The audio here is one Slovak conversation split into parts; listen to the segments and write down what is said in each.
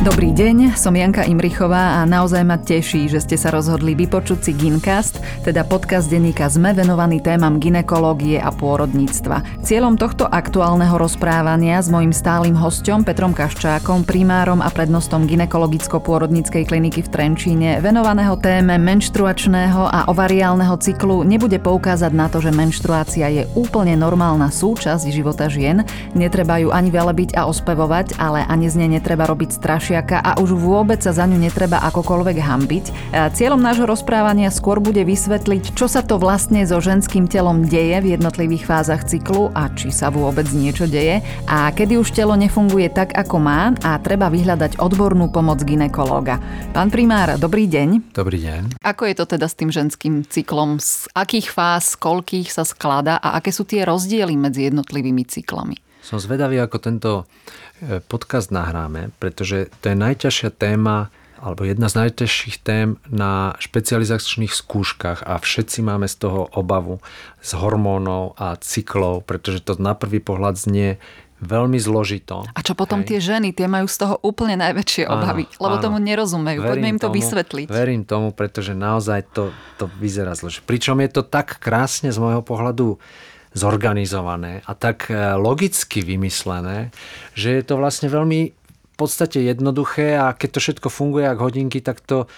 Dobrý deň, som Janka Imrichová a naozaj ma teší, že ste sa rozhodli vypočuť si Gincast, teda podcast denníka ZME venovaný témam ginekológie a pôrodníctva. Cieľom tohto aktuálneho rozprávania s mojím stálym hostom Petrom Kaščákom, primárom a prednostom ginekologicko-pôrodníckej kliniky v Trenčíne, venovaného téme menštruačného a ovariálneho cyklu, nebude poukázať na to, že menštruácia je úplne normálna súčasť života žien, netreba ju ani velebiť a ospevovať, ale ani z nej netreba robiť strašne strašiaka a už vôbec sa za ňu netreba akokoľvek hambiť. Cieľom nášho rozprávania skôr bude vysvetliť, čo sa to vlastne so ženským telom deje v jednotlivých fázach cyklu a či sa vôbec niečo deje a kedy už telo nefunguje tak, ako má a treba vyhľadať odbornú pomoc ginekológa. Pán primár, dobrý deň. Dobrý deň. Ako je to teda s tým ženským cyklom? Z akých fáz, koľkých sa skladá a aké sú tie rozdiely medzi jednotlivými cyklami? Som zvedavý, ako tento podcast nahráme, pretože to je najťažšia téma alebo jedna z najťažších tém na špecializačných skúškach a všetci máme z toho obavu z hormónov a cyklov, pretože to na prvý pohľad znie veľmi zložito. A čo potom hej. tie ženy, tie majú z toho úplne najväčšie obavy, áno, lebo áno. tomu nerozumejú. Verím Poďme im to tomu, vysvetliť. Verím tomu, pretože naozaj to, to vyzerá zložito. Pričom je to tak krásne z môjho pohľadu zorganizované a tak e, logicky vymyslené, že je to vlastne veľmi v podstate jednoduché a keď to všetko funguje ako hodinky, tak to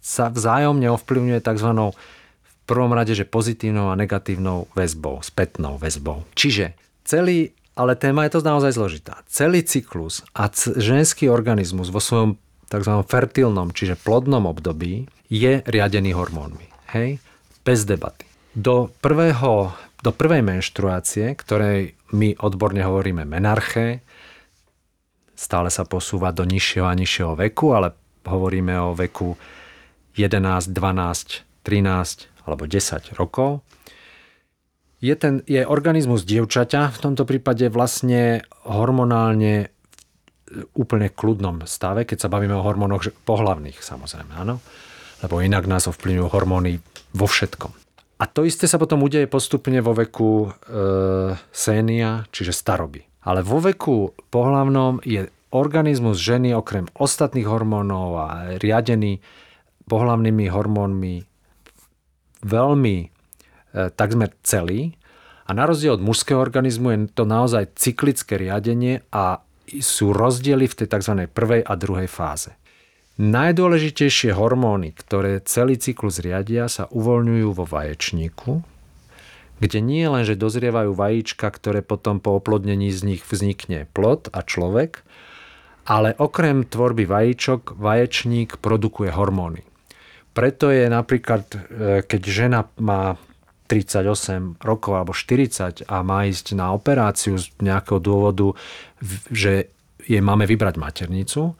sa vzájomne ovplyvňuje tzv. v prvom rade, že pozitívnou a negatívnou väzbou, spätnou väzbou. Čiže celý, ale téma je to naozaj zložitá. Celý cyklus a ženský organizmus vo svojom tzv. fertilnom, čiže plodnom období je riadený hormónmi. Hej? Bez debaty. Do prvého do prvej menštruácie, ktorej my odborne hovoríme menarche, stále sa posúva do nižšieho a nižšieho veku, ale hovoríme o veku 11, 12, 13 alebo 10 rokov. Je, ten, je organizmus dievčaťa v tomto prípade vlastne hormonálne v úplne kľudnom stave, keď sa bavíme o hormónoch pohlavných, samozrejme, áno. Lebo inak nás ovplyvňujú hormóny vo všetkom. A to isté sa potom udeje postupne vo veku e, sénia, čiže staroby. Ale vo veku pohlavnom je organizmus ženy okrem ostatných hormónov a riadený pohlavnými hormónmi veľmi e, takmer celý. A na rozdiel od mužského organizmu je to naozaj cyklické riadenie a sú rozdiely v tej tzv. prvej a druhej fáze. Najdôležitejšie hormóny, ktoré celý cyklus riadia, sa uvoľňujú vo vaječníku, kde nie len, že dozrievajú vajíčka, ktoré potom po oplodnení z nich vznikne plod a človek, ale okrem tvorby vajíčok, vaječník produkuje hormóny. Preto je napríklad, e, keď žena má 38 rokov alebo 40 a má ísť na operáciu z nejakého dôvodu, že jej máme vybrať maternicu,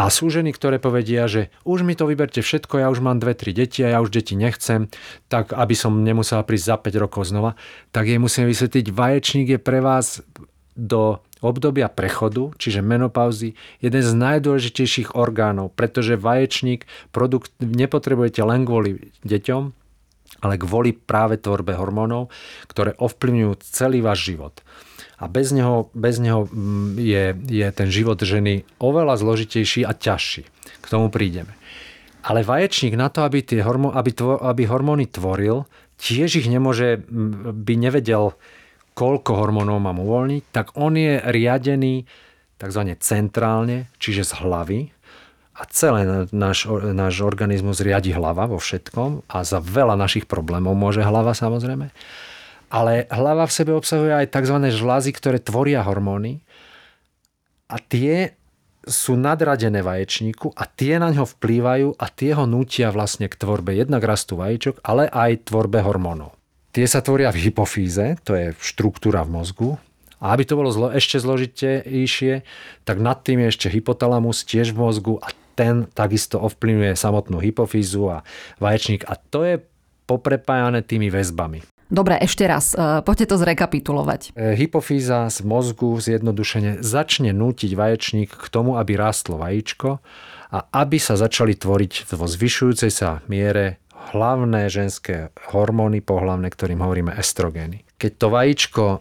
a sú ženy, ktoré povedia, že už mi to vyberte všetko, ja už mám dve, tri deti a ja už deti nechcem, tak aby som nemusela prísť za 5 rokov znova, tak jej musím vysvetliť, vaječník je pre vás do obdobia prechodu, čiže menopauzy, jeden z najdôležitejších orgánov, pretože vaječník produkt nepotrebujete len kvôli deťom, ale kvôli práve tvorbe hormónov, ktoré ovplyvňujú celý váš život a bez neho, bez neho mm, je, je ten život ženy oveľa zložitejší a ťažší. K tomu prídeme. Ale vaječník na to, aby, tie hormó- aby, tvo- aby hormóny tvoril, tiež ich nemôže, mm, by nevedel, koľko hormónov mám uvoľniť, tak on je riadený tzv. centrálne, čiže z hlavy. A celý náš, náš organizmus riadi hlava vo všetkom a za veľa našich problémov môže hlava samozrejme. Ale hlava v sebe obsahuje aj tzv. žlázy, ktoré tvoria hormóny a tie sú nadradené vaječníku a tie na ňo vplývajú a tie ho nútia vlastne k tvorbe jednak rastu vajíčok, ale aj tvorbe hormónov. Tie sa tvoria v hypofíze, to je štruktúra v mozgu. A aby to bolo zlo, ešte zložitejšie, tak nad tým je ešte hypotalamus tiež v mozgu a ten takisto ovplyvňuje samotnú hypofízu a vaječník a to je poprepájané tými väzbami. Dobre, ešte raz, e, poďte to zrekapitulovať. E, hypofýza z mozgu zjednodušene začne nútiť vaječník k tomu, aby rástlo vajíčko a aby sa začali tvoriť vo zvyšujúcej sa miere hlavné ženské hormóny pohlavné, ktorým hovoríme estrogény. Keď to vajíčko e,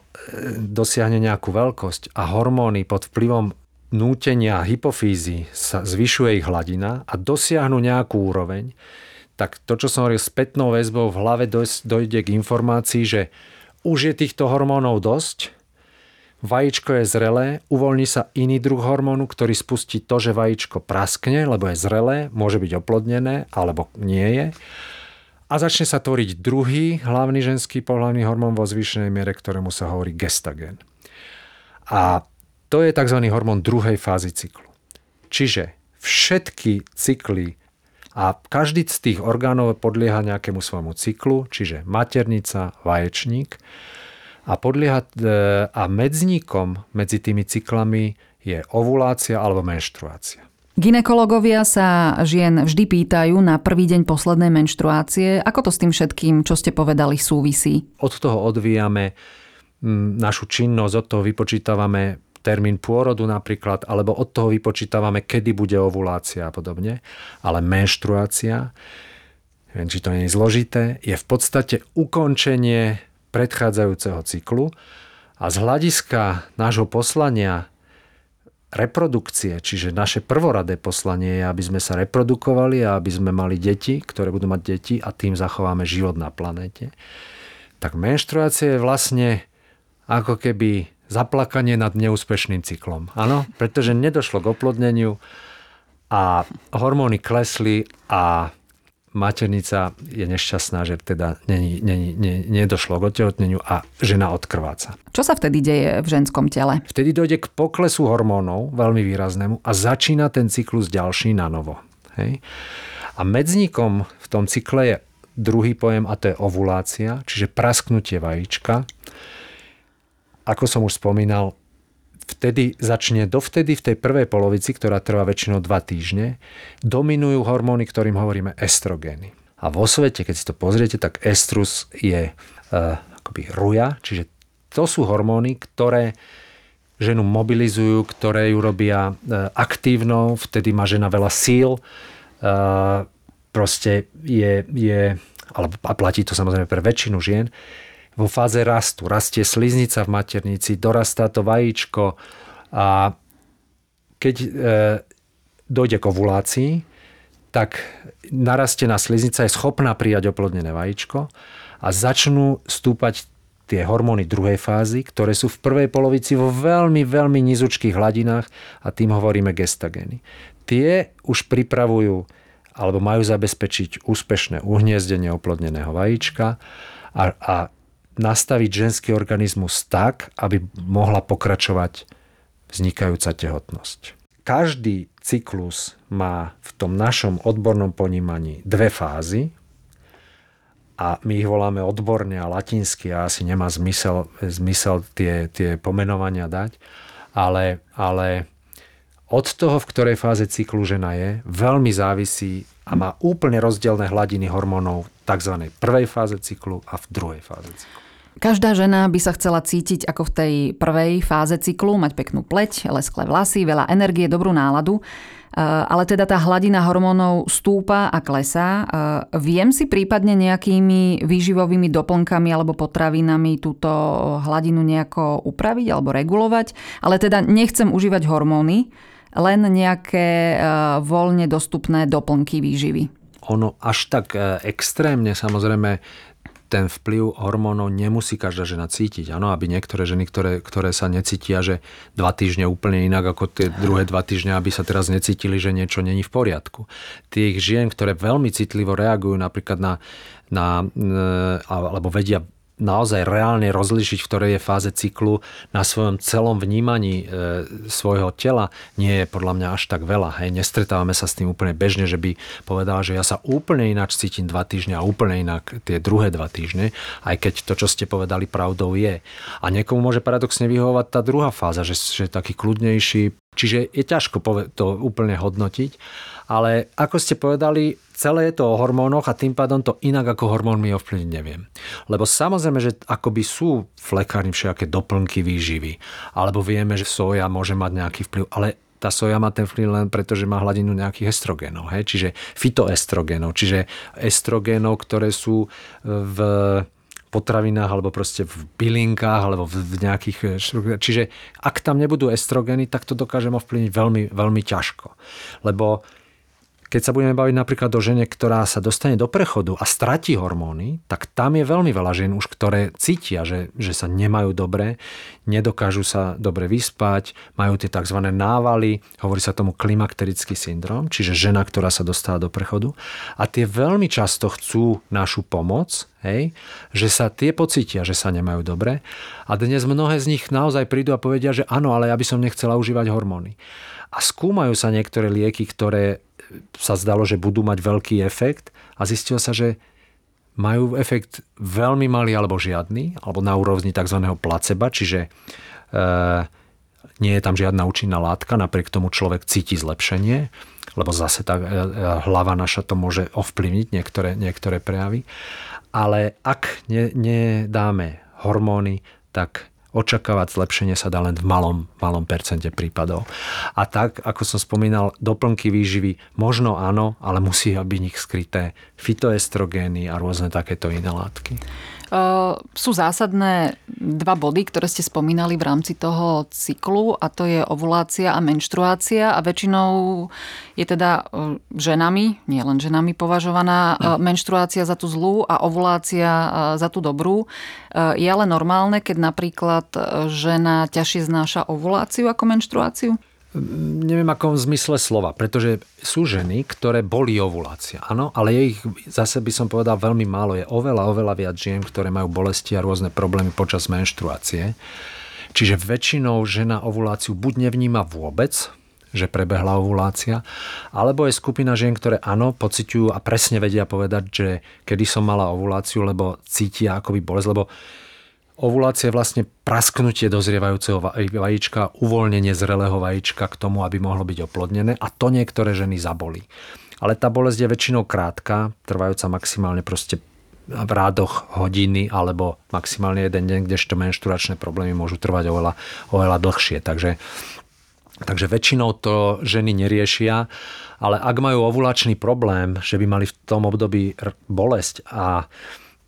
dosiahne nejakú veľkosť a hormóny pod vplyvom nútenia hypofízy sa zvyšuje ich hladina a dosiahnu nejakú úroveň, tak to, čo som hovoril, spätnou väzbou v hlave dojde k informácii, že už je týchto hormónov dosť, vajíčko je zrelé, uvoľní sa iný druh hormónu, ktorý spustí to, že vajíčko praskne, lebo je zrelé, môže byť oplodnené, alebo nie je. A začne sa tvoriť druhý hlavný ženský pohľavný hormón vo zvýšenej miere, ktorému sa hovorí gestagen. A to je tzv. hormón druhej fázy cyklu. Čiže všetky cykly a každý z tých orgánov podlieha nejakému svojmu cyklu, čiže maternica, vaječník. A, podlieha, e, a medzníkom medzi tými cyklami je ovulácia alebo menštruácia. Ginekológovia sa žien vždy pýtajú na prvý deň poslednej menštruácie. Ako to s tým všetkým, čo ste povedali, súvisí? Od toho odvíjame našu činnosť, od toho vypočítavame termín pôrodu napríklad, alebo od toho vypočítavame, kedy bude ovulácia a podobne. Ale menštruácia, neviem, či to nie je zložité, je v podstate ukončenie predchádzajúceho cyklu a z hľadiska nášho poslania reprodukcie, čiže naše prvoradé poslanie je, aby sme sa reprodukovali a aby sme mali deti, ktoré budú mať deti a tým zachováme život na planéte, tak menštruácia je vlastne ako keby zaplakanie nad neúspešným cyklom. Áno, pretože nedošlo k oplodneniu a hormóny klesli a maternica je nešťastná, že teda není, není, nie, nedošlo k otehotneniu a žena odkrváca. Čo sa vtedy deje v ženskom tele? Vtedy dojde k poklesu hormónov, veľmi výraznému, a začína ten cyklus ďalší na novo. Hej? A medzníkom v tom cykle je druhý pojem a to je ovulácia, čiže prasknutie vajíčka ako som už spomínal, vtedy začne, dovtedy v tej prvej polovici, ktorá trvá väčšinou 2 týždne, dominujú hormóny, ktorým hovoríme estrogény. A vo svete, keď si to pozriete, tak estrus je uh, akoby ruja, čiže to sú hormóny, ktoré ženu mobilizujú, ktoré ju robia uh, aktívnou, vtedy má žena veľa síl, uh, proste je, je ale a platí to samozrejme pre väčšinu žien, vo fáze rastu. Rastie sliznica v maternici, dorastá to vajíčko a keď e, dojde k ovulácii, tak narastená sliznica je schopná prijať oplodnené vajíčko a začnú stúpať tie hormóny druhej fázy, ktoré sú v prvej polovici vo veľmi, veľmi nizučkých hladinách a tým hovoríme gestagény. Tie už pripravujú alebo majú zabezpečiť úspešné uhniezdenie oplodneného vajíčka a, a nastaviť ženský organizmus tak, aby mohla pokračovať vznikajúca tehotnosť. Každý cyklus má v tom našom odbornom ponímaní dve fázy a my ich voláme odborne a latinsky a asi nemá zmysel, zmysel tie, tie pomenovania dať, ale, ale od toho, v ktorej fáze cyklu žena je, veľmi závisí a má úplne rozdielne hladiny hormónov v tzv. prvej fáze cyklu a v druhej fáze cyklu. Každá žena by sa chcela cítiť ako v tej prvej fáze cyklu, mať peknú pleť, lesklé vlasy, veľa energie, dobrú náladu. E, ale teda tá hladina hormónov stúpa a klesá. E, viem si prípadne nejakými výživovými doplnkami alebo potravinami túto hladinu nejako upraviť alebo regulovať, ale teda nechcem užívať hormóny, len nejaké e, voľne dostupné doplnky výživy. Ono až tak extrémne samozrejme ten vplyv hormónov nemusí každá žena cítiť. Áno, aby niektoré ženy, ktoré, ktoré sa necítia, že dva týždne úplne inak ako tie druhé dva týždne, aby sa teraz necítili, že niečo není v poriadku. Tých žien, ktoré veľmi citlivo reagujú napríklad na, na alebo vedia naozaj reálne rozlišiť, v ktorej je fáze cyklu na svojom celom vnímaní e, svojho tela, nie je podľa mňa až tak veľa. Hej. Nestretávame sa s tým úplne bežne, že by povedala, že ja sa úplne ináč cítim dva týždne a úplne inak tie druhé dva týždne, aj keď to, čo ste povedali, pravdou je. A niekomu môže paradoxne vyhovovať tá druhá fáza, že, je taký kľudnejší. Čiže je ťažko to úplne hodnotiť. Ale ako ste povedali, celé je to o hormónoch a tým pádom to inak ako hormónmi ovplyvniť neviem. Lebo samozrejme, že akoby sú v lekárni všaké doplnky výživy, alebo vieme, že soja môže mať nejaký vplyv, ale tá soja má ten vplyv len preto, že má hladinu nejakých estrogénov, hej? čiže fitoestrogénov, čiže estrogénov, ktoré sú v potravinách alebo proste v bylinkách alebo v nejakých... Čiže ak tam nebudú estrogeny, tak to dokážem ovplyvniť veľmi, veľmi ťažko. Lebo keď sa budeme baviť napríklad o žene, ktorá sa dostane do prechodu a stratí hormóny, tak tam je veľmi veľa žien už, ktoré cítia, že, že sa nemajú dobre, nedokážu sa dobre vyspať, majú tie tzv. návaly, hovorí sa tomu klimakterický syndrom, čiže žena, ktorá sa dostáva do prechodu. A tie veľmi často chcú našu pomoc, hej, že sa tie pocítia, že sa nemajú dobre. A dnes mnohé z nich naozaj prídu a povedia, že áno, ale ja by som nechcela užívať hormóny. A skúmajú sa niektoré lieky, ktoré sa zdalo, že budú mať veľký efekt a zistilo sa, že majú efekt veľmi malý alebo žiadny, alebo na úrovni tzv. placeba, čiže e, nie je tam žiadna účinná látka, napriek tomu človek cíti zlepšenie, lebo zase tá e, e hlava naša to môže ovplyvniť niektoré, niektoré prejavy. Ale ak ne, nedáme hormóny, tak očakávať zlepšenie sa dá len v malom, malom percente prípadov. A tak, ako som spomínal, doplnky výživy možno áno, ale musí byť nich skryté fitoestrogény a rôzne takéto iné látky. Uh, sú zásadné dva body, ktoré ste spomínali v rámci toho cyklu a to je ovulácia a menštruácia a väčšinou je teda uh, ženami, nie len ženami považovaná uh, menštruácia za tú zlú a ovulácia za tú dobrú. Je ale normálne, keď napríklad žena ťažšie znáša ovuláciu ako menštruáciu? Neviem akom zmysle slova, pretože sú ženy, ktoré boli ovulácia, áno, ale je ich, zase by som povedal, veľmi málo. Je oveľa, oveľa viac žien, ktoré majú bolesti a rôzne problémy počas menštruácie. Čiže väčšinou žena ovuláciu buď nevníma vôbec, že prebehla ovulácia, alebo je skupina žien, ktoré áno, pociťujú a presne vedia povedať, že kedy som mala ovuláciu, lebo cítia akoby bolesť, lebo Ovulácia je vlastne prasknutie dozrievajúceho vajíčka, uvoľnenie zrelého vajíčka k tomu, aby mohlo byť oplodnené a to niektoré ženy zabolí. Ale tá bolesť je väčšinou krátka, trvajúca maximálne proste v rádoch hodiny alebo maximálne jeden deň, kdežto menšturačné problémy môžu trvať oveľa, oveľa dlhšie. Takže, takže väčšinou to ženy neriešia, ale ak majú ovulačný problém, že by mali v tom období bolesť a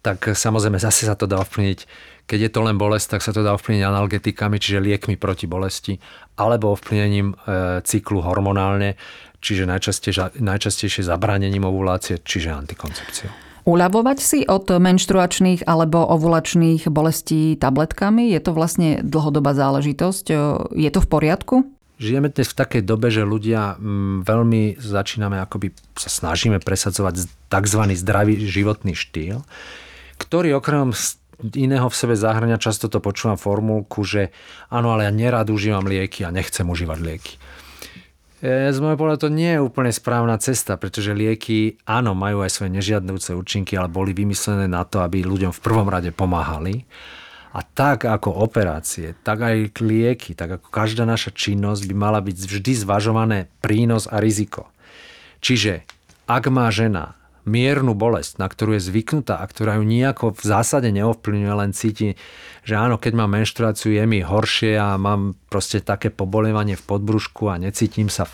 tak samozrejme zase sa to dá ovplyvniť keď je to len bolesť, tak sa to dá ovplyvniť analgetikami, čiže liekmi proti bolesti, alebo ovplyvnením e, cyklu hormonálne, čiže najčastejšie, najčastejšie zabránením ovulácie, čiže antikoncepciou. Uľavovať si od menštruačných alebo ovulačných bolestí tabletkami? Je to vlastne dlhodobá záležitosť? Je to v poriadku? Žijeme dnes v takej dobe, že ľudia mm, veľmi začíname, akoby sa snažíme presadzovať tzv. zdravý životný štýl, ktorý okrem iného v sebe zahrania, často to počúvam formulku, že áno, ale ja nerad užívam lieky a nechcem užívať lieky. E, z môjho pohľadu to nie je úplne správna cesta, pretože lieky, áno, majú aj svoje nežiadnúce účinky, ale boli vymyslené na to, aby ľuďom v prvom rade pomáhali. A tak ako operácie, tak aj lieky, tak ako každá naša činnosť by mala byť vždy zvažované prínos a riziko. Čiže ak má žena miernu bolesť, na ktorú je zvyknutá a ktorá ju nejako v zásade neovplyvňuje, len cíti, že áno, keď mám menštruáciu, je mi horšie a mám proste také pobolievanie v podbrušku a necítim sa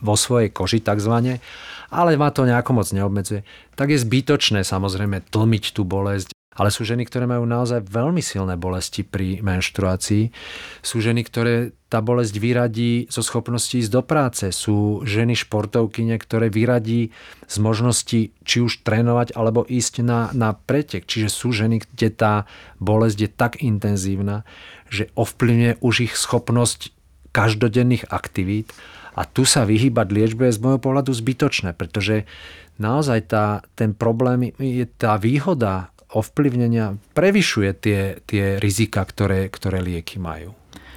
vo svojej koži takzvané, ale ma to nejako moc neobmedzuje, tak je zbytočné samozrejme tlmiť tú bolesť ale sú ženy, ktoré majú naozaj veľmi silné bolesti pri menštruácii. Sú ženy, ktoré tá bolesť vyradí zo schopnosti ísť do práce. Sú ženy športovkyne, ktoré vyradí z možnosti či už trénovať alebo ísť na, na pretek. Čiže sú ženy, kde tá bolesť je tak intenzívna, že ovplyvňuje už ich schopnosť každodenných aktivít a tu sa vyhýbať liečbe je z môjho pohľadu zbytočné, pretože naozaj tá, ten problém je tá výhoda ovplyvnenia prevyšuje tie, tie rizika, ktoré, ktoré lieky majú.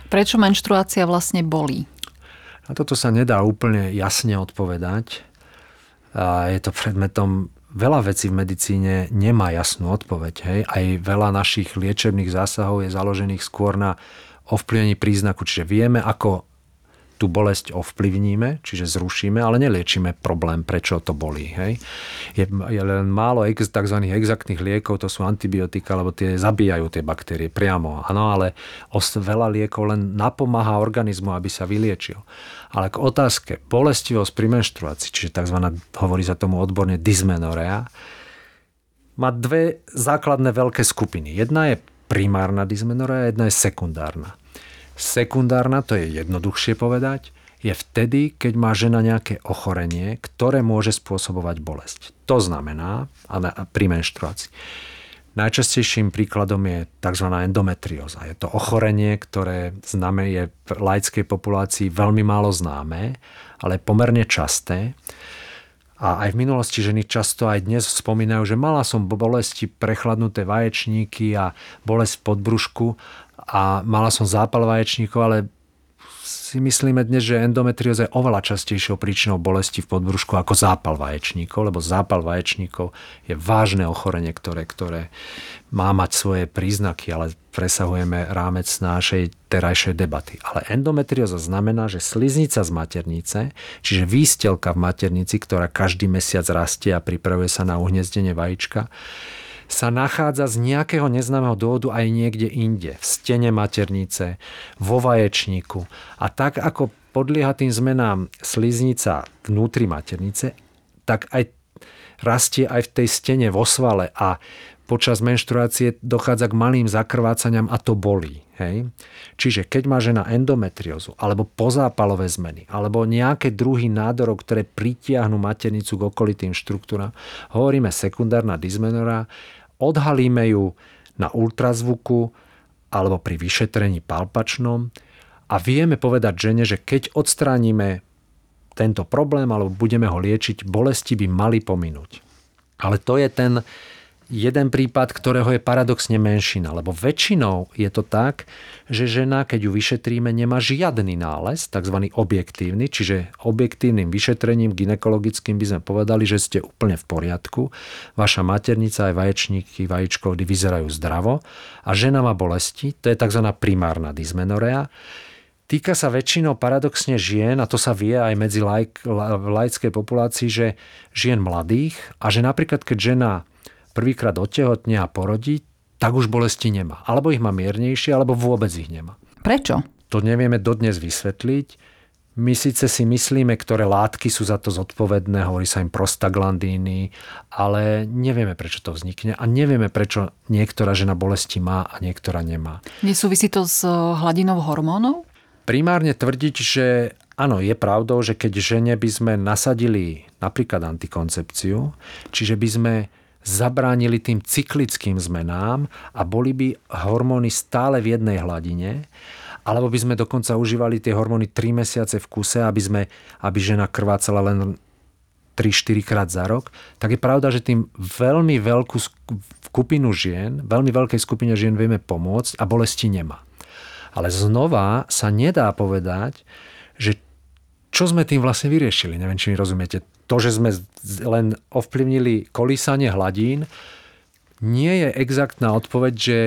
Prečo menštruácia vlastne bolí? Na toto sa nedá úplne jasne odpovedať. A je to predmetom veľa vecí v medicíne nemá jasnú odpoveď. Hej? Aj veľa našich liečebných zásahov je založených skôr na ovplyvnení príznaku. Čiže vieme, ako tú bolesť ovplyvníme, čiže zrušíme, ale neliečíme problém, prečo to bolí. Hej. Je, je len málo ex, tzv. exaktných liekov, to sú antibiotika, lebo tie zabíjajú tie baktérie priamo. Áno, ale os, veľa liekov len napomáha organizmu, aby sa vyliečil. Ale k otázke bolestivosť pri menštruácii, čiže tzv. hovorí sa tomu odborne dysmenorea, má dve základné veľké skupiny. Jedna je primárna dysmenorrea a jedna je sekundárna. Sekundárna, to je jednoduchšie povedať, je vtedy, keď má žena nejaké ochorenie, ktoré môže spôsobovať bolesť. To znamená, pri menštruácii. Najčastejším príkladom je tzv. endometrióza. Je to ochorenie, ktoré známe je v laickej populácii veľmi málo známe, ale pomerne časté. A aj v minulosti ženy často aj dnes spomínajú, že mala som bolesti prechladnuté vaječníky a bolesť v podbrušku a mala som zápal vaječníkov, ale si myslíme dnes, že endometrióza je oveľa častejšou príčinou bolesti v podbrušku ako zápal vaječníkov, lebo zápal vaječníkov je vážne ochorenie, ktoré, ktoré má mať svoje príznaky, ale presahujeme rámec našej terajšej debaty. Ale endometrióza znamená, že sliznica z maternice, čiže výstelka v maternici, ktorá každý mesiac rastie a pripravuje sa na uhniezdenie vajíčka, sa nachádza z nejakého neznámeho dôvodu aj niekde inde. V stene maternice, vo vaječníku. A tak ako podlieha tým zmenám sliznica vnútri maternice, tak aj rastie aj v tej stene vo svale a počas menštruácie dochádza k malým zakrvácaniam a to bolí. Hej? Čiže keď má žena endometriózu alebo pozápalové zmeny alebo nejaké druhy nádorov, ktoré pritiahnu maternicu k okolitým štruktúram, hovoríme sekundárna dysmenora, odhalíme ju na ultrazvuku alebo pri vyšetrení palpačnom a vieme povedať žene, že keď odstránime tento problém alebo budeme ho liečiť, bolesti by mali pominúť. Ale to je ten jeden prípad, ktorého je paradoxne menšina, lebo väčšinou je to tak, že žena, keď ju vyšetríme, nemá žiadny nález, tzv. objektívny, čiže objektívnym vyšetrením ginekologickým by sme povedali, že ste úplne v poriadku, vaša maternica aj vaječníky, vajíčkovdy vyzerajú zdravo a žena má bolesti, to je tzv. primárna dysmenorea, Týka sa väčšinou paradoxne žien, a to sa vie aj medzi laik, laickej populácii, že žien mladých a že napríklad keď žena prvýkrát odtehotne a porodí, tak už bolesti nemá. Alebo ich má miernejšie, alebo vôbec ich nemá. Prečo? To nevieme dodnes vysvetliť. My síce si myslíme, ktoré látky sú za to zodpovedné, hovorí sa im prostaglandíny, ale nevieme, prečo to vznikne a nevieme, prečo niektorá žena bolesti má a niektorá nemá. Nesúvisí to s hladinou hormónov? Primárne tvrdiť, že áno, je pravdou, že keď žene by sme nasadili napríklad antikoncepciu, čiže by sme zabránili tým cyklickým zmenám a boli by hormóny stále v jednej hladine, alebo by sme dokonca užívali tie hormóny 3 mesiace v kuse, aby, sme, aby žena krvácala len 3-4 krát za rok, tak je pravda, že tým veľmi veľkú skupinu žien, veľmi veľkej skupine žien vieme pomôcť a bolesti nemá. Ale znova sa nedá povedať, že čo sme tým vlastne vyriešili. Neviem, či mi rozumiete to, že sme len ovplyvnili kolísanie hladín, nie je exaktná odpoveď, že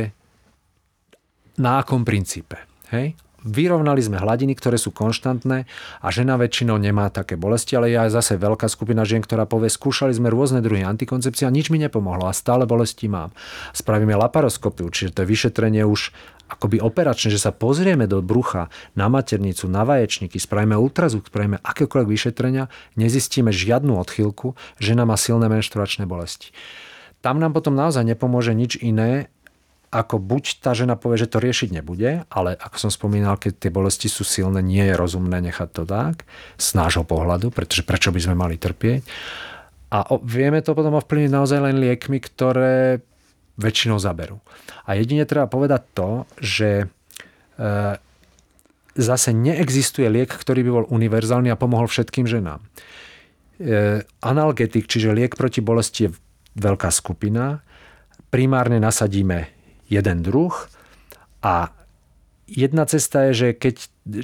na akom princípe. Hej? Vyrovnali sme hladiny, ktoré sú konštantné a žena väčšinou nemá také bolesti, ale je aj zase veľká skupina žien, ktorá povie, skúšali sme rôzne druhy antikoncepcie a nič mi nepomohlo a stále bolesti mám. Spravíme laparoskopiu, čiže to je vyšetrenie už akoby operačne, že sa pozrieme do brucha, na maternicu, na vaječníky, spravíme ultrazvuk, spravíme akékoľvek vyšetrenia, nezistíme žiadnu odchýlku, žena má silné menštruačné bolesti. Tam nám potom naozaj nepomôže nič iné, ako buď tá žena povie, že to riešiť nebude, ale ako som spomínal, keď tie bolesti sú silné, nie je rozumné nechať to tak, z nášho pohľadu, pretože prečo by sme mali trpieť. A vieme to potom ovplyvniť naozaj len liekmi, ktoré väčšinou zaberú. A jedine treba povedať to, že e, zase neexistuje liek, ktorý by bol univerzálny a pomohol všetkým ženám. E, analgetik, čiže liek proti bolesti je veľká skupina. Primárne nasadíme jeden druh a jedna cesta je, že keď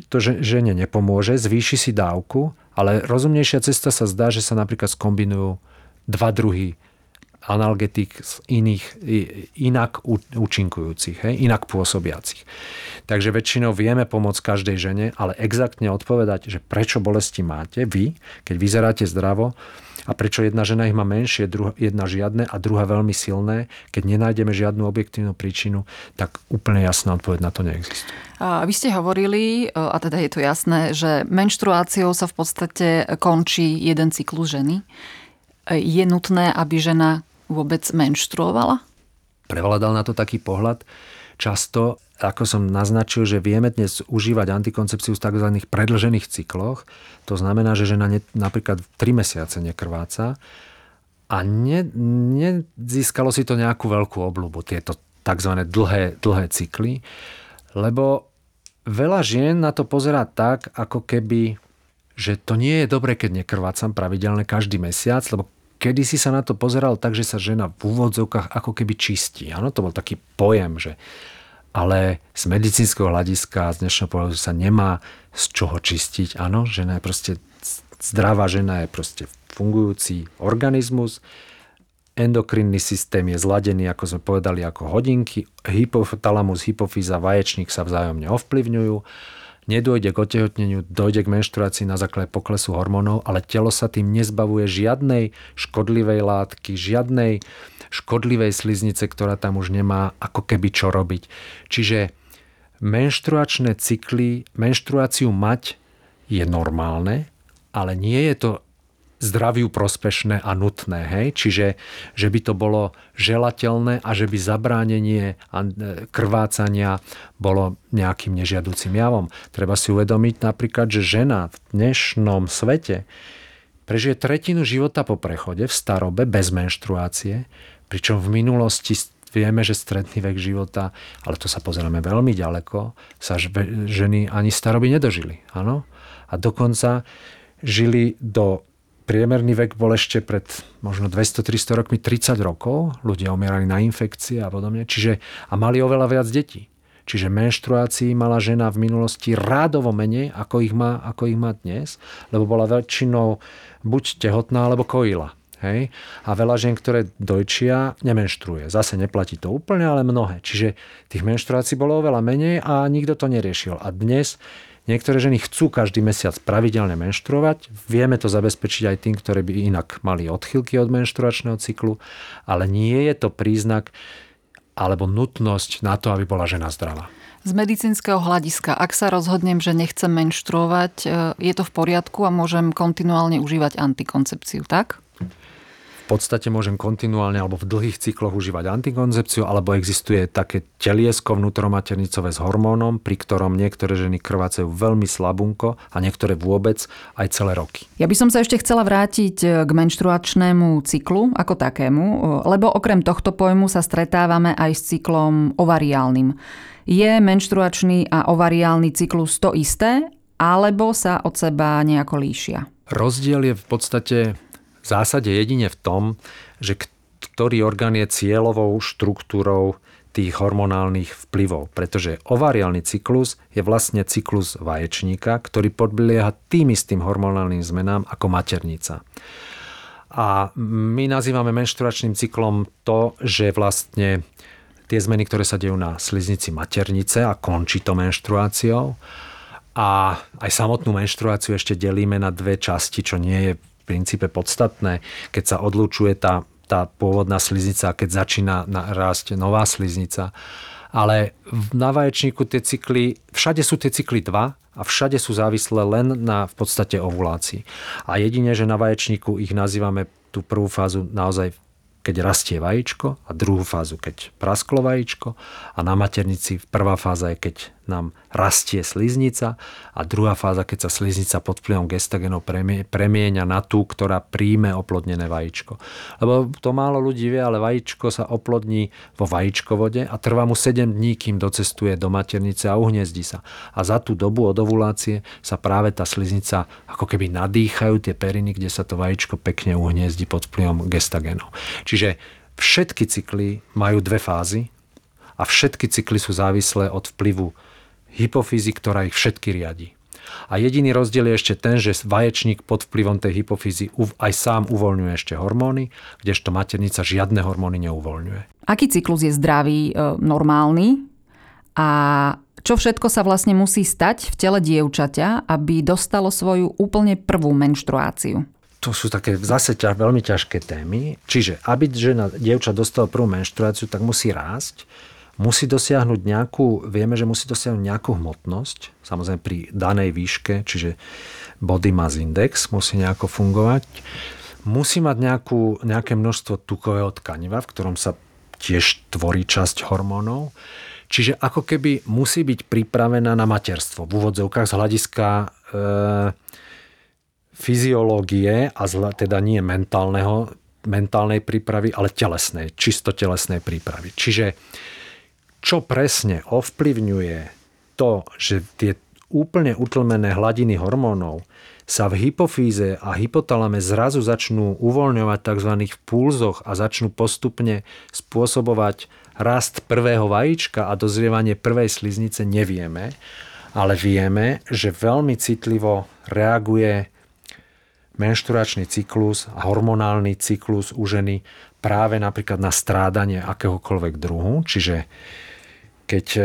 to žene nepomôže, zvýši si dávku, ale rozumnejšia cesta sa zdá, že sa napríklad skombinujú dva druhy analgetik z iných, inak účinkujúcich, hej, inak pôsobiacich. Takže väčšinou vieme pomôcť každej žene, ale exaktne odpovedať, že prečo bolesti máte vy, keď vyzeráte zdravo, a prečo jedna žena ich má menšie, druha, jedna žiadne a druhá veľmi silné, keď nenájdeme žiadnu objektívnu príčinu, tak úplne jasná odpoveď na to neexistuje. A vy ste hovorili, a teda je to jasné, že menštruáciou sa v podstate končí jeden cyklus ženy. Je nutné, aby žena vôbec menštruovala? Prevládal na to taký pohľad. Často, ako som naznačil, že vieme dnes užívať antikoncepciu v tzv. predlžených cykloch. To znamená, že žena ne, napríklad 3 mesiace nekrváca a ne, nezískalo si to nejakú veľkú obľubu, tieto tzv. dlhé, dlhé cykly, lebo veľa žien na to pozerá tak, ako keby, že to nie je dobre, keď nekrvácam pravidelne každý mesiac, lebo kedy si sa na to pozeral tak, že sa žena v úvodzovkách ako keby čistí. Áno, to bol taký pojem, že ale z medicínskeho hľadiska, z dnešného pohľadu sa nemá z čoho čistiť. Áno, žena je proste zdravá žena je proste fungujúci organizmus. Endokrinný systém je zladený, ako sme povedali, ako hodinky. Hypotalamus, hypofýza, vaječník sa vzájomne ovplyvňujú nedôjde k otehotneniu, dojde k menštruácii na základe poklesu hormónov, ale telo sa tým nezbavuje žiadnej škodlivej látky, žiadnej škodlivej sliznice, ktorá tam už nemá ako keby čo robiť. Čiže menštruačné cykly, menštruáciu mať je normálne, ale nie je to zdraviu prospešné a nutné. Hej? Čiže že by to bolo želateľné a že by zabránenie krvácania bolo nejakým nežiaducim javom. Treba si uvedomiť napríklad, že žena v dnešnom svete prežije tretinu života po prechode v starobe bez menštruácie, pričom v minulosti vieme, že stredný vek života, ale to sa pozeráme veľmi ďaleko, sa ženy ani staroby nedožili. Áno? A dokonca žili do priemerný vek bol ešte pred možno 200-300 rokmi 30 rokov. Ľudia umierali na infekcie a podobne. Čiže, a mali oveľa viac detí. Čiže menštruácií mala žena v minulosti rádovo menej, ako ich má, ako ich má dnes, lebo bola väčšinou buď tehotná, alebo kojila. Hej? A veľa žien, ktoré dojčia, nemenštruuje. Zase neplatí to úplne, ale mnohé. Čiže tých menštruácií bolo oveľa menej a nikto to neriešil. A dnes Niektoré ženy chcú každý mesiac pravidelne menštruovať. Vieme to zabezpečiť aj tým, ktorí by inak mali odchylky od menštruačného cyklu, ale nie je to príznak alebo nutnosť na to, aby bola žena zdravá. Z medicínskeho hľadiska, ak sa rozhodnem, že nechcem menštruovať, e, je to v poriadku a môžem kontinuálne užívať antikoncepciu, tak? Podstate môžem kontinuálne alebo v dlhých cykloch užívať antikoncepciu, alebo existuje také teliesko vnútromaternicové s hormónom, pri ktorom niektoré ženy krvácajú veľmi slabunko a niektoré vôbec aj celé roky. Ja by som sa ešte chcela vrátiť e, k menštruačnému cyklu ako takému, e, lebo okrem tohto pojmu sa stretávame aj s cyklom ovariálnym. Je menštruačný a ovariálny cyklus to isté, alebo sa od seba nejako líšia? Rozdiel je v podstate zásade jedine v tom, že ktorý orgán je cieľovou štruktúrou tých hormonálnych vplyvov. Pretože ovariálny cyklus je vlastne cyklus vaječníka, ktorý podlieha tým istým hormonálnym zmenám ako maternica. A my nazývame menštruačným cyklom to, že vlastne tie zmeny, ktoré sa dejú na sliznici maternice a končí to menštruáciou. A aj samotnú menštruáciu ešte delíme na dve časti, čo nie je princípe podstatné, keď sa odlučuje tá, tá pôvodná sliznica keď začína rásť nová sliznica. Ale na vaječníku tie cykly, všade sú tie cykly dva a všade sú závislé len na v podstate ovulácii. A jedine, že na vaječníku ich nazývame tú prvú fázu naozaj keď rastie vajíčko a druhú fázu, keď prasklo vajíčko a na maternici prvá fáza je, keď nám rastie sliznica a druhá fáza, keď sa sliznica pod vplyvom gestagenov premieňa na tú, ktorá príjme oplodnené vajíčko. Lebo to málo ľudí vie, ale vajíčko sa oplodní vo vajíčkovode a trvá mu 7 dní, kým docestuje do maternice a uhniezdí sa. A za tú dobu od ovulácie sa práve tá sliznica ako keby nadýchajú tie periny, kde sa to vajíčko pekne uhniezdi pod vplyvom gestagenov. Čiže všetky cykly majú dve fázy a všetky cykly sú závislé od vplyvu hypofízy, ktorá ich všetky riadi. A jediný rozdiel je ešte ten, že vaječník pod vplyvom tej hypofízy aj sám uvoľňuje ešte hormóny, kdežto maternica žiadne hormóny neuvoľňuje. Aký cyklus je zdravý, e, normálny a čo všetko sa vlastne musí stať v tele dievčaťa, aby dostalo svoju úplne prvú menštruáciu? To sú také zase ťa, veľmi ťažké témy. Čiže aby žena, dievča dostala prvú menštruáciu, tak musí rásť musí dosiahnuť nejakú, vieme, že musí dosiahnuť nejakú hmotnosť, samozrejme pri danej výške, čiže body mass index musí nejako fungovať. musí mať nejakú, nejaké množstvo tukového tkaniva, v ktorom sa tiež tvorí časť hormónov. Čiže ako keby musí byť pripravená na materstvo v úvodzovkách z hľadiska e, fyziológie a zla, teda nie mentálneho, mentálnej prípravy, ale telesnej, čisto telesnej prípravy. Čiže čo presne ovplyvňuje to, že tie úplne utlmené hladiny hormónov sa v hypofíze a hypotalame zrazu začnú uvoľňovať tzv. v pulzoch a začnú postupne spôsobovať rast prvého vajíčka a dozrievanie prvej sliznice nevieme, ale vieme, že veľmi citlivo reaguje menšturačný cyklus a hormonálny cyklus u ženy práve napríklad na strádanie akéhokoľvek druhu, čiže keď e,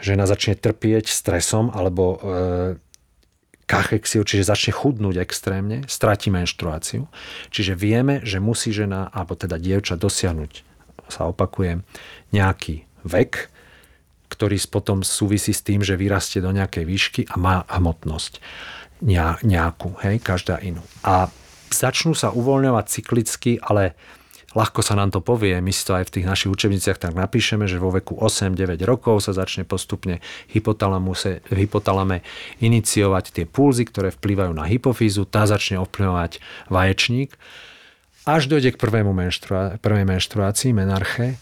žena začne trpieť stresom alebo e, kachexiu, čiže začne chudnúť extrémne, stratí menštruáciu. Čiže vieme, že musí žena, alebo teda dievča dosiahnuť, sa opakujem, nejaký vek, ktorý potom súvisí s tým, že vyrastie do nejakej výšky a má hmotnosť nejakú, hej, každá inú. A začnú sa uvoľňovať cyklicky, ale ľahko sa nám to povie, my si to aj v tých našich učebniciach tak napíšeme, že vo veku 8-9 rokov sa začne postupne v hypotalame iniciovať tie pulzy, ktoré vplývajú na hypofízu, tá začne ovplyvňovať vaječník, až dojde k prvému menštrua- prvej menštruácii, menarche,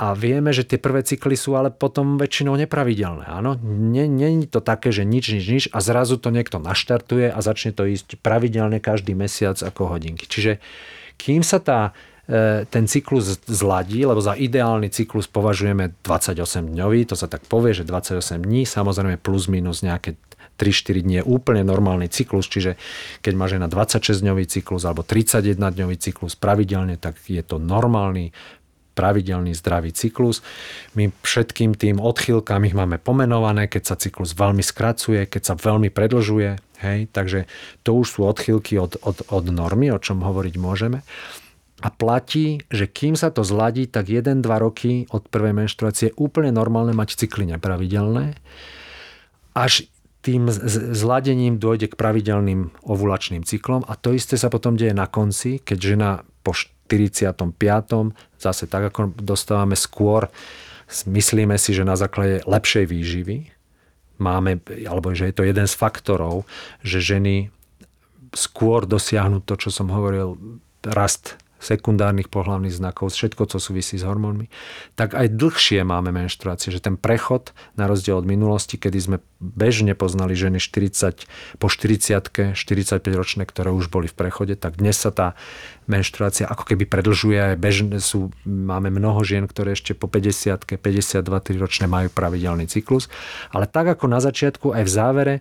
a vieme, že tie prvé cykly sú ale potom väčšinou nepravidelné. Áno, je to také, že nič, nič, nič a zrazu to niekto naštartuje a začne to ísť pravidelne každý mesiac ako hodinky. Čiže kým sa tá ten cyklus zladí, lebo za ideálny cyklus považujeme 28 dňový, to sa tak povie, že 28 dní, samozrejme plus minus nejaké 3-4 dní je úplne normálny cyklus, čiže keď má žena 26-dňový cyklus alebo 31-dňový cyklus pravidelne, tak je to normálny pravidelný zdravý cyklus. My všetkým tým odchýlkam ich máme pomenované, keď sa cyklus veľmi skracuje, keď sa veľmi predlžuje. Hej? Takže to už sú odchýlky od, od, od normy, o čom hovoriť môžeme a platí, že kým sa to zladí, tak 1-2 roky od prvej menštruácie je úplne normálne mať cykly nepravidelné. Až tým zladením dojde k pravidelným ovulačným cyklom a to isté sa potom deje na konci, keď žena po 45. zase tak ako dostávame skôr, myslíme si, že na základe lepšej výživy máme, alebo že je to jeden z faktorov, že ženy skôr dosiahnu to, čo som hovoril, rast sekundárnych pohľavných znakov, všetko, co súvisí s hormónmi, tak aj dlhšie máme menštruácie, že ten prechod, na rozdiel od minulosti, kedy sme bežne poznali ženy 40, po 40 45 ročné, ktoré už boli v prechode, tak dnes sa tá menštruácia ako keby predlžuje. Bežne sú, máme mnoho žien, ktoré ešte po 50 52 ročné majú pravidelný cyklus. Ale tak ako na začiatku, aj v závere,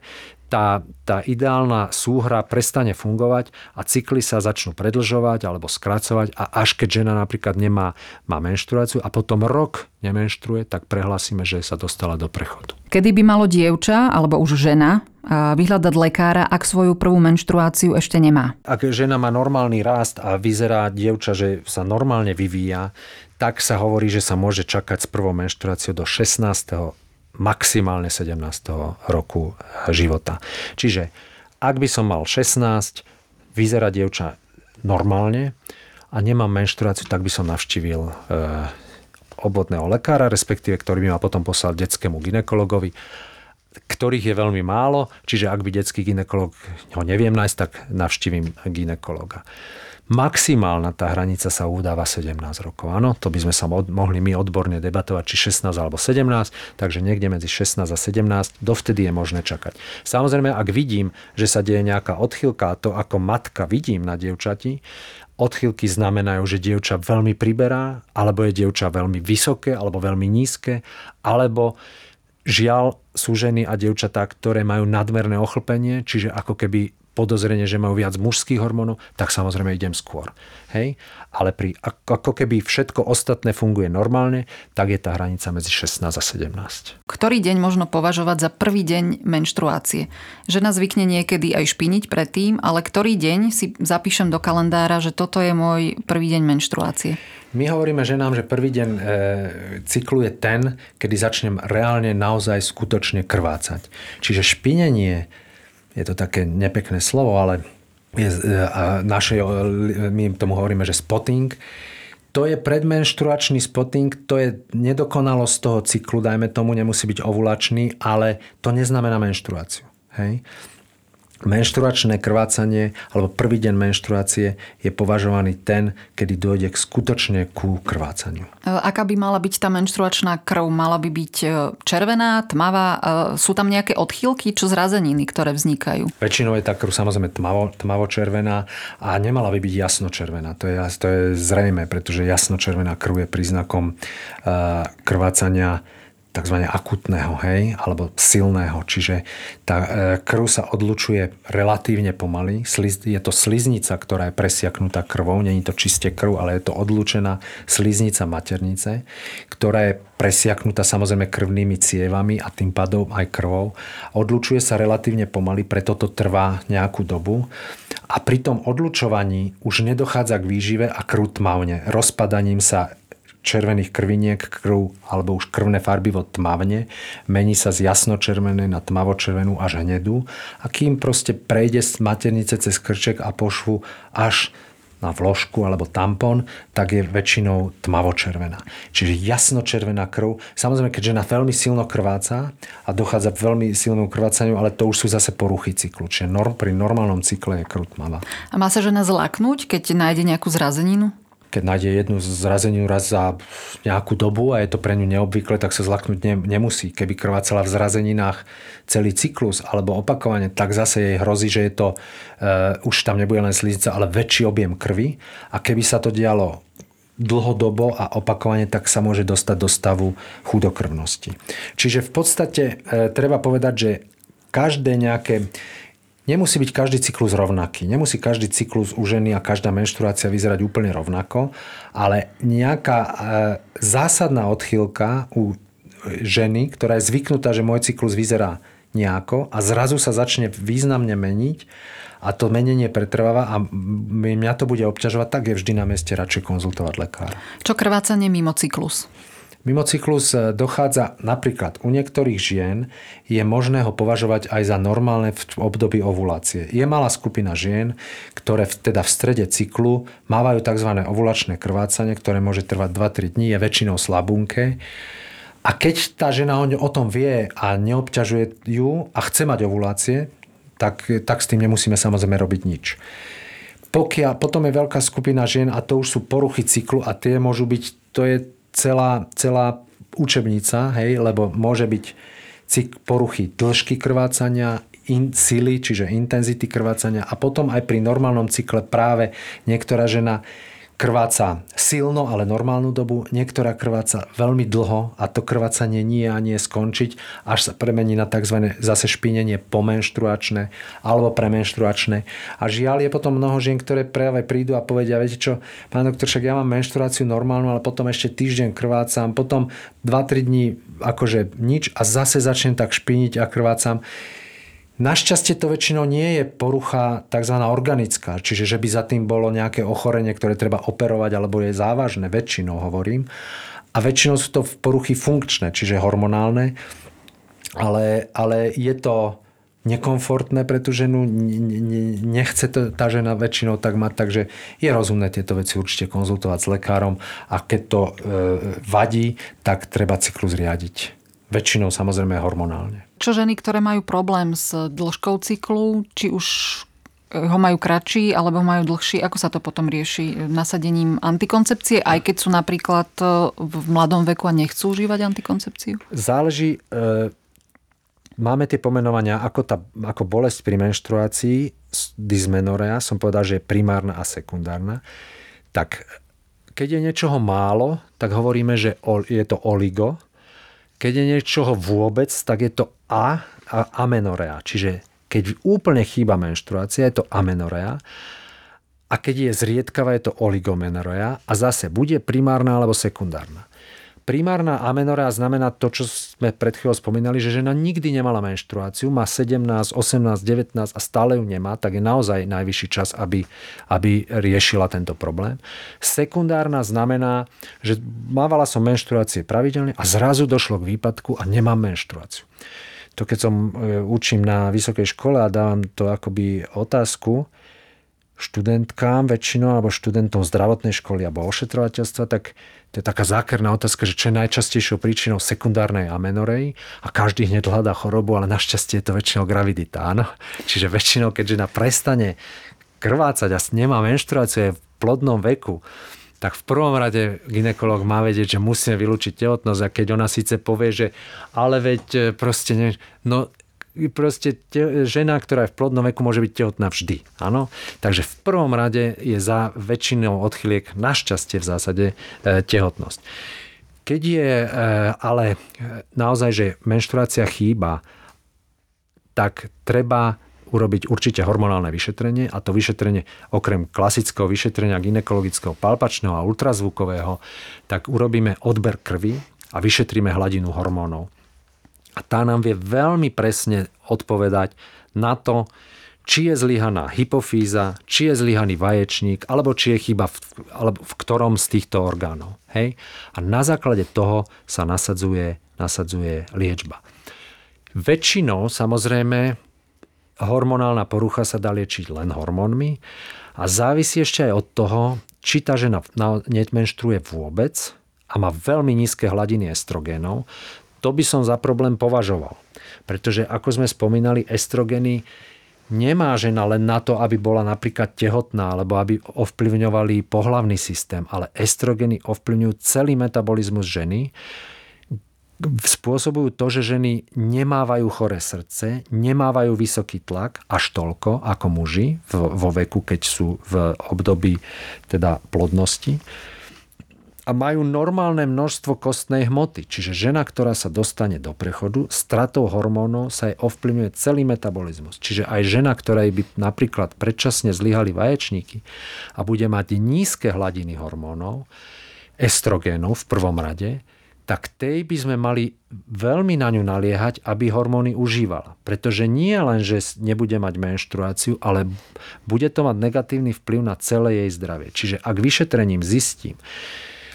tá, tá ideálna súhra prestane fungovať a cykly sa začnú predlžovať alebo skracovať a až keď žena napríklad nemá má menštruáciu a potom rok nemenštruje, tak prehlasíme, že sa dostala do prechodu. Kedy by malo dievča alebo už žena vyhľadať lekára, ak svoju prvú menštruáciu ešte nemá? Ak žena má normálny rast a vyzerá dievča, že sa normálne vyvíja, tak sa hovorí, že sa môže čakať s prvou menštruáciou do 16 maximálne 17. roku života. Čiže ak by som mal 16, vyzerá dievča normálne a nemám menštruáciu, tak by som navštívil e, obvodného lekára, respektíve ktorý by ma potom poslal detskému ginekologovi, ktorých je veľmi málo, čiže ak by detský ginekolog ho neviem nájsť, tak navštívim ginekologa. Maximálna tá hranica sa udáva 17 rokov. Áno, to by sme sa mohli my odborne debatovať, či 16 alebo 17, takže niekde medzi 16 a 17, dovtedy je možné čakať. Samozrejme, ak vidím, že sa deje nejaká odchylka, to ako matka vidím na dievčati, odchylky znamenajú, že dievča veľmi priberá, alebo je dievča veľmi vysoké, alebo veľmi nízke, alebo žiaľ sú ženy a dievčatá, ktoré majú nadmerné ochlpenie, čiže ako keby podozrenie, že majú viac mužských hormónov, tak samozrejme idem skôr. Hej? Ale pri, ako keby všetko ostatné funguje normálne, tak je tá hranica medzi 16 a 17. Ktorý deň možno považovať za prvý deň menštruácie? Žena zvykne niekedy aj špiniť predtým, ale ktorý deň si zapíšem do kalendára, že toto je môj prvý deň menštruácie? My hovoríme ženám, že prvý deň e, cyklu je ten, kedy začnem reálne naozaj skutočne krvácať. Čiže špinenie je to také nepekné slovo, ale je, našej, my tomu hovoríme, že spotting, to je predmenštruačný spotting, to je nedokonalosť toho cyklu, dajme tomu, nemusí byť ovulačný, ale to neznamená menštruáciu. Hej? Menštruačné krvácanie alebo prvý deň menštruácie je považovaný ten, kedy dojde k skutočne ku krvácaniu. E, aká by mala byť tá menštruačná krv? Mala by byť e, červená, tmavá? E, sú tam nejaké odchýlky čo zrazeniny, ktoré vznikajú? Väčšinou je tá krv samozrejme tmavo, tmavo-červená a nemala by byť jasno-červená. To je, to je zrejme, pretože jasno-červená krv je príznakom krvácania tzv. akutného, hej, alebo silného. Čiže tá e, krv sa odlučuje relatívne pomaly. Je to sliznica, ktorá je presiaknutá krvou. Není to čiste krv, ale je to odlučená sliznica maternice, ktorá je presiaknutá samozrejme krvnými cievami a tým pádom aj krvou. Odlučuje sa relatívne pomaly, preto to trvá nejakú dobu. A pri tom odlučovaní už nedochádza k výžive a krv. Rozpadaním sa červených krviniek krv alebo už krvné farbivo tmavne, mení sa z jasnočervenej na tmavočervenú až hnedú a kým proste prejde z maternice cez krček a pošvu až na vložku alebo tampon, tak je väčšinou tmavočervená. Čiže jasnočervená krv. Samozrejme, keď žena veľmi silno krváca a dochádza k veľmi silnému krvácaniu, ale to už sú zase poruchy cyklu. Čiže norm, pri normálnom cykle je krv tmavá. A má sa žena zlaknúť, keď nájde nejakú zrazeninu? Keď nájde jednu zrazeninu raz za nejakú dobu a je to pre ňu neobvykle, tak sa zlaknúť ne, nemusí. Keby krvácala v zrazeninách celý cyklus alebo opakovane, tak zase jej hrozí, že je to, uh, už tam nebude len sliznica, ale väčší objem krvi. A keby sa to dialo dlhodobo a opakovane, tak sa môže dostať do stavu chudokrvnosti. Čiže v podstate e, treba povedať, že každé nejaké Nemusí byť každý cyklus rovnaký. Nemusí každý cyklus u ženy a každá menštruácia vyzerať úplne rovnako, ale nejaká e, zásadná odchýlka u ženy, ktorá je zvyknutá, že môj cyklus vyzerá nejako a zrazu sa začne významne meniť a to menenie pretrváva a mňa to bude obťažovať, tak je vždy na mieste radšej konzultovať lekára. Čo krvácanie mimo cyklus? Mimo cyklus e, dochádza napríklad u niektorých žien je možné ho považovať aj za normálne v období ovulácie. Je malá skupina žien, ktoré v, teda v strede cyklu mávajú tzv. ovulačné krvácanie, ktoré môže trvať 2-3 dní, je väčšinou slabunké. A keď tá žena o tom vie a neobťažuje ju a chce mať ovulácie, tak, tak s tým nemusíme samozrejme robiť nič. Pokiaľ, potom je veľká skupina žien a to už sú poruchy cyklu a tie môžu byť, to je celá, celá učebnica, hej, lebo môže byť cik poruchy dĺžky krvácania, in, sily, čiže intenzity krvácania a potom aj pri normálnom cykle práve niektorá žena krváca silno, ale normálnu dobu, niektorá krváca veľmi dlho a to krvácanie nie a nie skončiť, až sa premení na tzv. zase špinenie pomenštruačné alebo premenštruačné. A žiaľ je potom mnoho žien, ktoré práve prídu a povedia, viete čo, pán doktor, však ja mám menštruáciu normálnu, ale potom ešte týždeň krvácam, potom 2-3 dní akože nič a zase začnem tak špiniť a krvácam. Našťastie to väčšinou nie je porucha tzv. organická, čiže že by za tým bolo nejaké ochorenie, ktoré treba operovať alebo je závažné, väčšinou hovorím. A väčšinou sú to poruchy funkčné, čiže hormonálne, ale, ale je to nekomfortné pre tú ženu, nechce to tá žena väčšinou tak mať, takže je rozumné tieto veci určite konzultovať s lekárom a keď to e, vadí, tak treba cyklus riadiť. Väčšinou samozrejme hormonálne. Čo ženy, ktoré majú problém s dĺžkou cyklu, či už eh, ho majú kratší alebo ho majú dlhší, ako sa to potom rieši nasadením antikoncepcie, aj keď sú napríklad eh, v mladom veku a nechcú užívať antikoncepciu? Záleží, e, máme tie pomenovania ako, tá, ako bolesť pri menštruácii, dysmenorea, som povedal, že je primárna a sekundárna. Tak keď je niečoho málo, tak hovoríme, že je to oligo, keď je niečoho vôbec, tak je to A a amenorea. Čiže keď úplne chýba menštruácia, je to amenorea. A keď je zriedkavá, je to oligomenorea. A zase bude primárna alebo sekundárna. Primárna amenorea znamená to, čo sme pred chvíľou spomínali, že žena nikdy nemala menštruáciu, má 17, 18, 19 a stále ju nemá, tak je naozaj najvyšší čas, aby, aby riešila tento problém. Sekundárna znamená, že mávala som menštruácie pravidelne a zrazu došlo k výpadku a nemám menštruáciu. To keď som e, učím na vysokej škole a dávam to akoby otázku, študentkám väčšinou, alebo študentom zdravotnej školy alebo ošetrovateľstva, tak to je taká zákerná otázka, že čo je najčastejšou príčinou sekundárnej amenorej a každý hneď hľadá chorobu, ale našťastie je to väčšinou gravidita, áno. Čiže väčšinou, keď žena prestane krvácať a nemá menštruáciu, je v plodnom veku, tak v prvom rade ginekolog má vedieť, že musíme vylúčiť tehotnosť a keď ona síce povie, že ale veď e, proste, ne, no proste te, žena, ktorá je v plodnom veku, môže byť tehotná vždy. Áno? Takže v prvom rade je za väčšinou odchyliek našťastie v zásade e, tehotnosť. Keď je e, ale naozaj, že menštruácia chýba, tak treba urobiť určite hormonálne vyšetrenie a to vyšetrenie okrem klasického vyšetrenia ginekologického, palpačného a ultrazvukového, tak urobíme odber krvi a vyšetríme hladinu hormónov. A tá nám vie veľmi presne odpovedať na to, či je zlyhaná hypofíza, či je zlyhaný vaječník, alebo či je chyba v, alebo v ktorom z týchto orgánov. Hej? A na základe toho sa nasadzuje, nasadzuje liečba. Väčšinou samozrejme hormonálna porucha sa dá liečiť len hormónmi a závisí ešte aj od toho, či tá žena netmenštruuje vôbec a má veľmi nízke hladiny estrogénov, to by som za problém považoval. Pretože ako sme spomínali, estrogeny nemá žena len na to, aby bola napríklad tehotná, alebo aby ovplyvňovali pohlavný systém, ale estrogeny ovplyvňujú celý metabolizmus ženy, spôsobujú to, že ženy nemávajú choré srdce, nemávajú vysoký tlak až toľko ako muži vo veku, keď sú v období teda plodnosti a majú normálne množstvo kostnej hmoty. Čiže žena, ktorá sa dostane do prechodu, stratou hormónov sa jej ovplyvňuje celý metabolizmus. Čiže aj žena, ktorej by napríklad predčasne zlyhali vaječníky a bude mať nízke hladiny hormónov, estrogénov v prvom rade, tak tej by sme mali veľmi na ňu naliehať, aby hormóny užívala. Pretože nie len, že nebude mať menštruáciu, ale bude to mať negatívny vplyv na celé jej zdravie. Čiže ak vyšetrením zistím,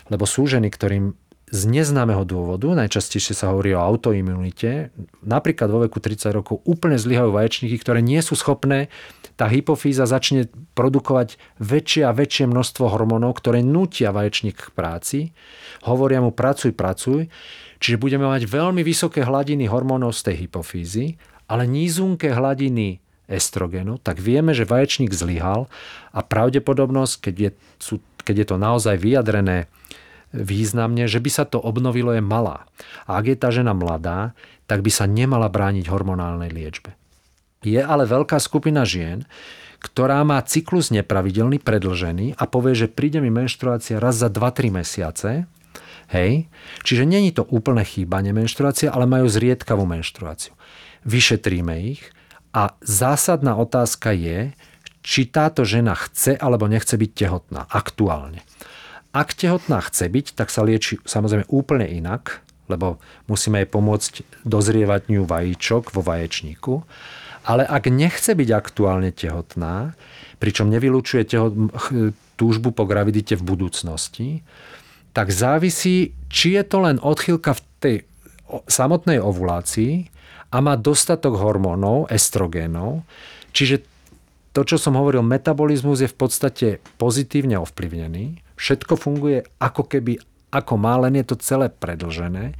lebo sú ženy, ktorým z neznámeho dôvodu, najčastejšie sa hovorí o autoimunite, napríklad vo veku 30 rokov úplne zlyhajú vaječníky, ktoré nie sú schopné, tá hypofíza začne produkovať väčšie a väčšie množstvo hormónov, ktoré nutia vaječník k práci, hovoria mu pracuj, pracuj, čiže budeme mať veľmi vysoké hladiny hormónov z tej hypofízy, ale nízunké hladiny estrogenu, tak vieme, že vaječník zlyhal a pravdepodobnosť, keď je, sú, keď je to naozaj vyjadrené významne, že by sa to obnovilo je malá. A ak je tá žena mladá, tak by sa nemala brániť hormonálnej liečbe. Je ale veľká skupina žien, ktorá má cyklus nepravidelný, predlžený a povie, že príde mi menštruácia raz za 2-3 mesiace, hej, čiže není to úplne chýbanie menštruácie, ale majú zriedkavú menštruáciu. Vyšetríme ich a zásadná otázka je, či táto žena chce alebo nechce byť tehotná aktuálne. Ak tehotná chce byť, tak sa lieči samozrejme úplne inak, lebo musíme jej pomôcť dozrievať ňu vajíčok vo vaječníku. Ale ak nechce byť aktuálne tehotná, pričom nevylučuje tehot, túžbu po gravidite v budúcnosti, tak závisí, či je to len odchýlka v tej samotnej ovulácii a má dostatok hormónov, estrogénov, čiže to, čo som hovoril, metabolizmus je v podstate pozitívne ovplyvnený, všetko funguje ako keby ako má, len je to celé predlžené,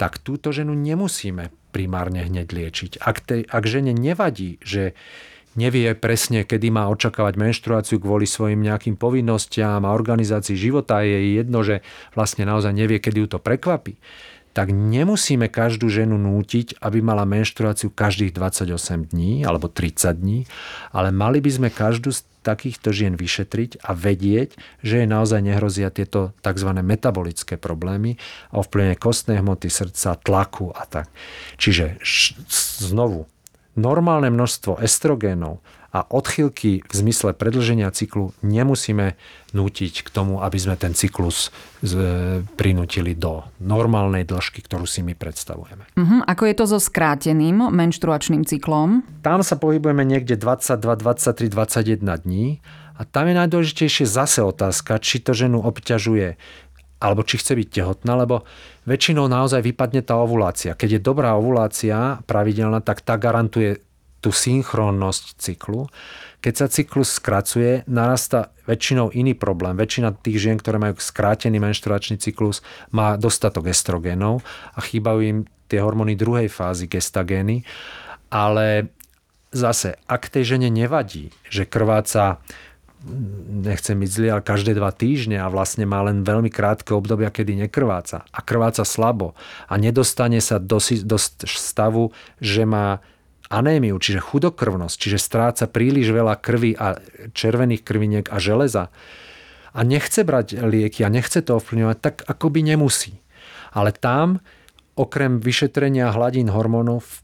tak túto ženu nemusíme primárne hneď liečiť. Ak, tej, ak žene nevadí, že nevie presne, kedy má očakávať menštruáciu kvôli svojim nejakým povinnostiam a organizácii života, je jedno, že vlastne naozaj nevie, kedy ju to prekvapí, tak nemusíme každú ženu nútiť, aby mala menštruáciu každých 28 dní alebo 30 dní, ale mali by sme každú z takýchto žien vyšetriť a vedieť, že jej naozaj nehrozia tieto tzv. metabolické problémy a ovplyvne kostnej hmoty srdca, tlaku a tak. Čiže znovu, normálne množstvo estrogénov a odchylky v zmysle predlženia cyklu nemusíme nútiť k tomu, aby sme ten cyklus prinútili do normálnej dĺžky, ktorú si my predstavujeme. Uh-huh. Ako je to so skráteným menštruačným cyklom? Tam sa pohybujeme niekde 22, 23, 21 dní a tam je najdôležitejšie zase otázka, či to ženu obťažuje alebo či chce byť tehotná, lebo väčšinou naozaj vypadne tá ovulácia. Keď je dobrá ovulácia pravidelná, tak tá garantuje tú synchronnosť cyklu. Keď sa cyklus skracuje, narasta väčšinou iný problém. Väčšina tých žien, ktoré majú skrátený menštruačný cyklus, má dostatok estrogénov a chýbajú im tie hormóny druhej fázy gestagény. Ale zase, ak tej žene nevadí, že krváca nechcem byť zlý, ale každé dva týždne a vlastne má len veľmi krátke obdobia, kedy nekrváca a krváca slabo a nedostane sa do, do stavu, že má anémiu, čiže chudokrvnosť, čiže stráca príliš veľa krvi a červených krviniek a železa a nechce brať lieky a nechce to ovplyvňovať, tak akoby nemusí. Ale tam, okrem vyšetrenia hladín hormónov,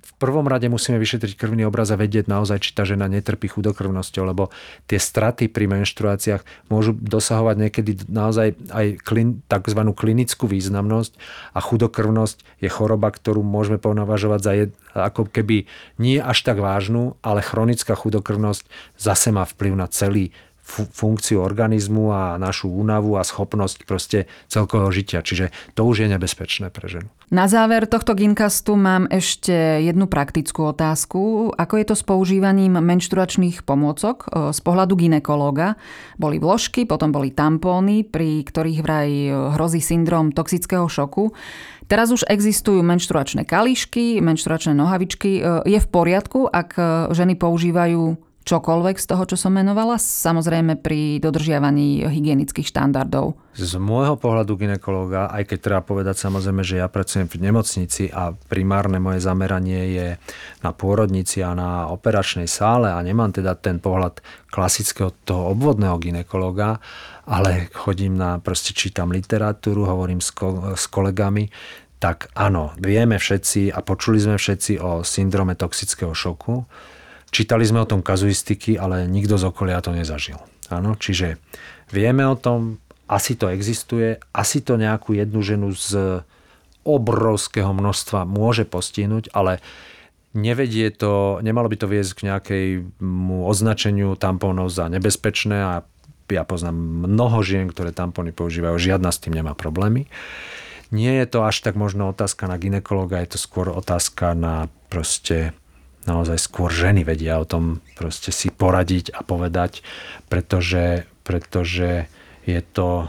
v prvom rade musíme vyšetriť krvný obraz a vedieť naozaj, či tá žena netrpí chudokrvnosťou, lebo tie straty pri menštruáciách môžu dosahovať niekedy naozaj aj klin, tzv. klinickú významnosť a chudokrvnosť je choroba, ktorú môžeme považovať za jed, ako keby nie až tak vážnu, ale chronická chudokrvnosť zase má vplyv na celý funkciu organizmu a našu únavu a schopnosť proste celkového žitia. Čiže to už je nebezpečné pre ženu. Na záver tohto ginkastu mám ešte jednu praktickú otázku. Ako je to s používaním menštruačných pomôcok z pohľadu ginekológa? Boli vložky, potom boli tampóny, pri ktorých vraj hrozí syndrom toxického šoku. Teraz už existujú menštruačné kališky, menštruačné nohavičky. Je v poriadku, ak ženy používajú čokoľvek z toho, čo som menovala, samozrejme pri dodržiavaní hygienických štandardov. Z môjho pohľadu ginekológa, aj keď treba povedať samozrejme, že ja pracujem v nemocnici a primárne moje zameranie je na pôrodnici a na operačnej sále a nemám teda ten pohľad klasického toho obvodného ginekológa, ale chodím na, proste čítam literatúru, hovorím s, ko, s kolegami, tak áno, vieme všetci a počuli sme všetci o syndrome toxického šoku, Čítali sme o tom kazuistiky, ale nikto z okolia to nezažil. Áno, čiže vieme o tom, asi to existuje, asi to nejakú jednu ženu z obrovského množstva môže postihnúť, ale nevedie to, nemalo by to viesť k nejakému označeniu tampónov za nebezpečné a ja poznám mnoho žien, ktoré tampóny používajú, žiadna s tým nemá problémy. Nie je to až tak možno otázka na ginekologa, je to skôr otázka na proste naozaj skôr ženy vedia o tom proste si poradiť a povedať, pretože, pretože je to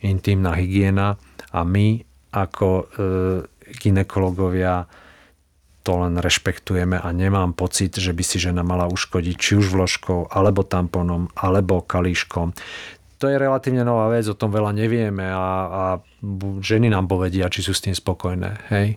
intimná hygiena a my ako e, ginekologovia to len rešpektujeme a nemám pocit, že by si žena mala uškodiť či už vložkou, alebo tamponom, alebo kalíškom to je relatívne nová vec, o tom veľa nevieme a, a ženy nám povedia, či sú s tým spokojné. Hej?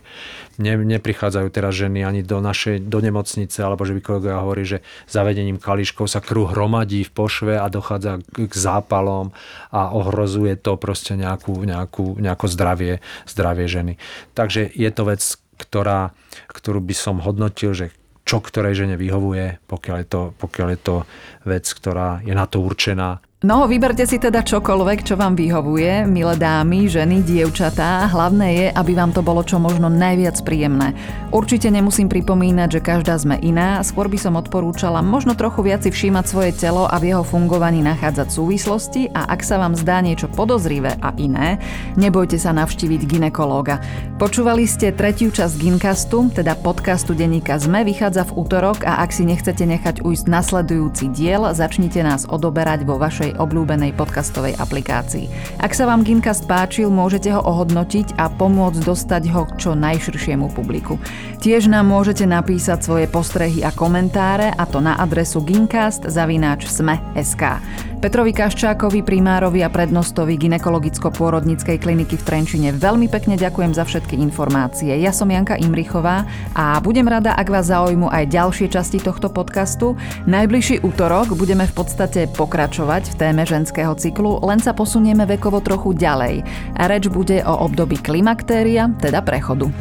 Ne, neprichádzajú teraz ženy ani do našej, do nemocnice, alebo že by kolega hovorí, že zavedením kališkov sa kruh hromadí v pošve a dochádza k zápalom a ohrozuje to proste nejakú, nejakú, nejakú zdravie, zdravie ženy. Takže je to vec, ktorá, ktorú by som hodnotil, že čo ktorej žene vyhovuje, pokiaľ je to, pokiaľ je to vec, ktorá je na to určená No, vyberte si teda čokoľvek, čo vám vyhovuje, milé dámy, ženy, dievčatá. Hlavné je, aby vám to bolo čo možno najviac príjemné. Určite nemusím pripomínať, že každá sme iná, skôr by som odporúčala možno trochu viac si všímať svoje telo a v jeho fungovaní nachádzať súvislosti a ak sa vám zdá niečo podozrivé a iné, nebojte sa navštíviť ginekológa. Počúvali ste tretiu časť Ginkastu, teda podcastu denníka ZME, vychádza v útorok a ak si nechcete nechať ujsť nasledujúci diel, začnite nás odoberať vo vašej obľúbenej podcastovej aplikácii. Ak sa vám Gincast páčil, môžete ho ohodnotiť a pomôcť dostať ho k čo najširšiemu publiku. Tiež nám môžete napísať svoje postrehy a komentáre a to na adresu gincast.sme.sk. Petrovi Kaščákovi, primárovi a prednostovi ginekologicko-pôrodnickej kliniky v Trenčine veľmi pekne ďakujem za všetky informácie. Ja som Janka Imrichová a budem rada, ak vás zaujímu aj ďalšie časti tohto podcastu. Najbližší útorok budeme v podstate pokračovať v téme ženského cyklu, len sa posunieme vekovo trochu ďalej. A reč bude o období klimaktéria, teda prechodu.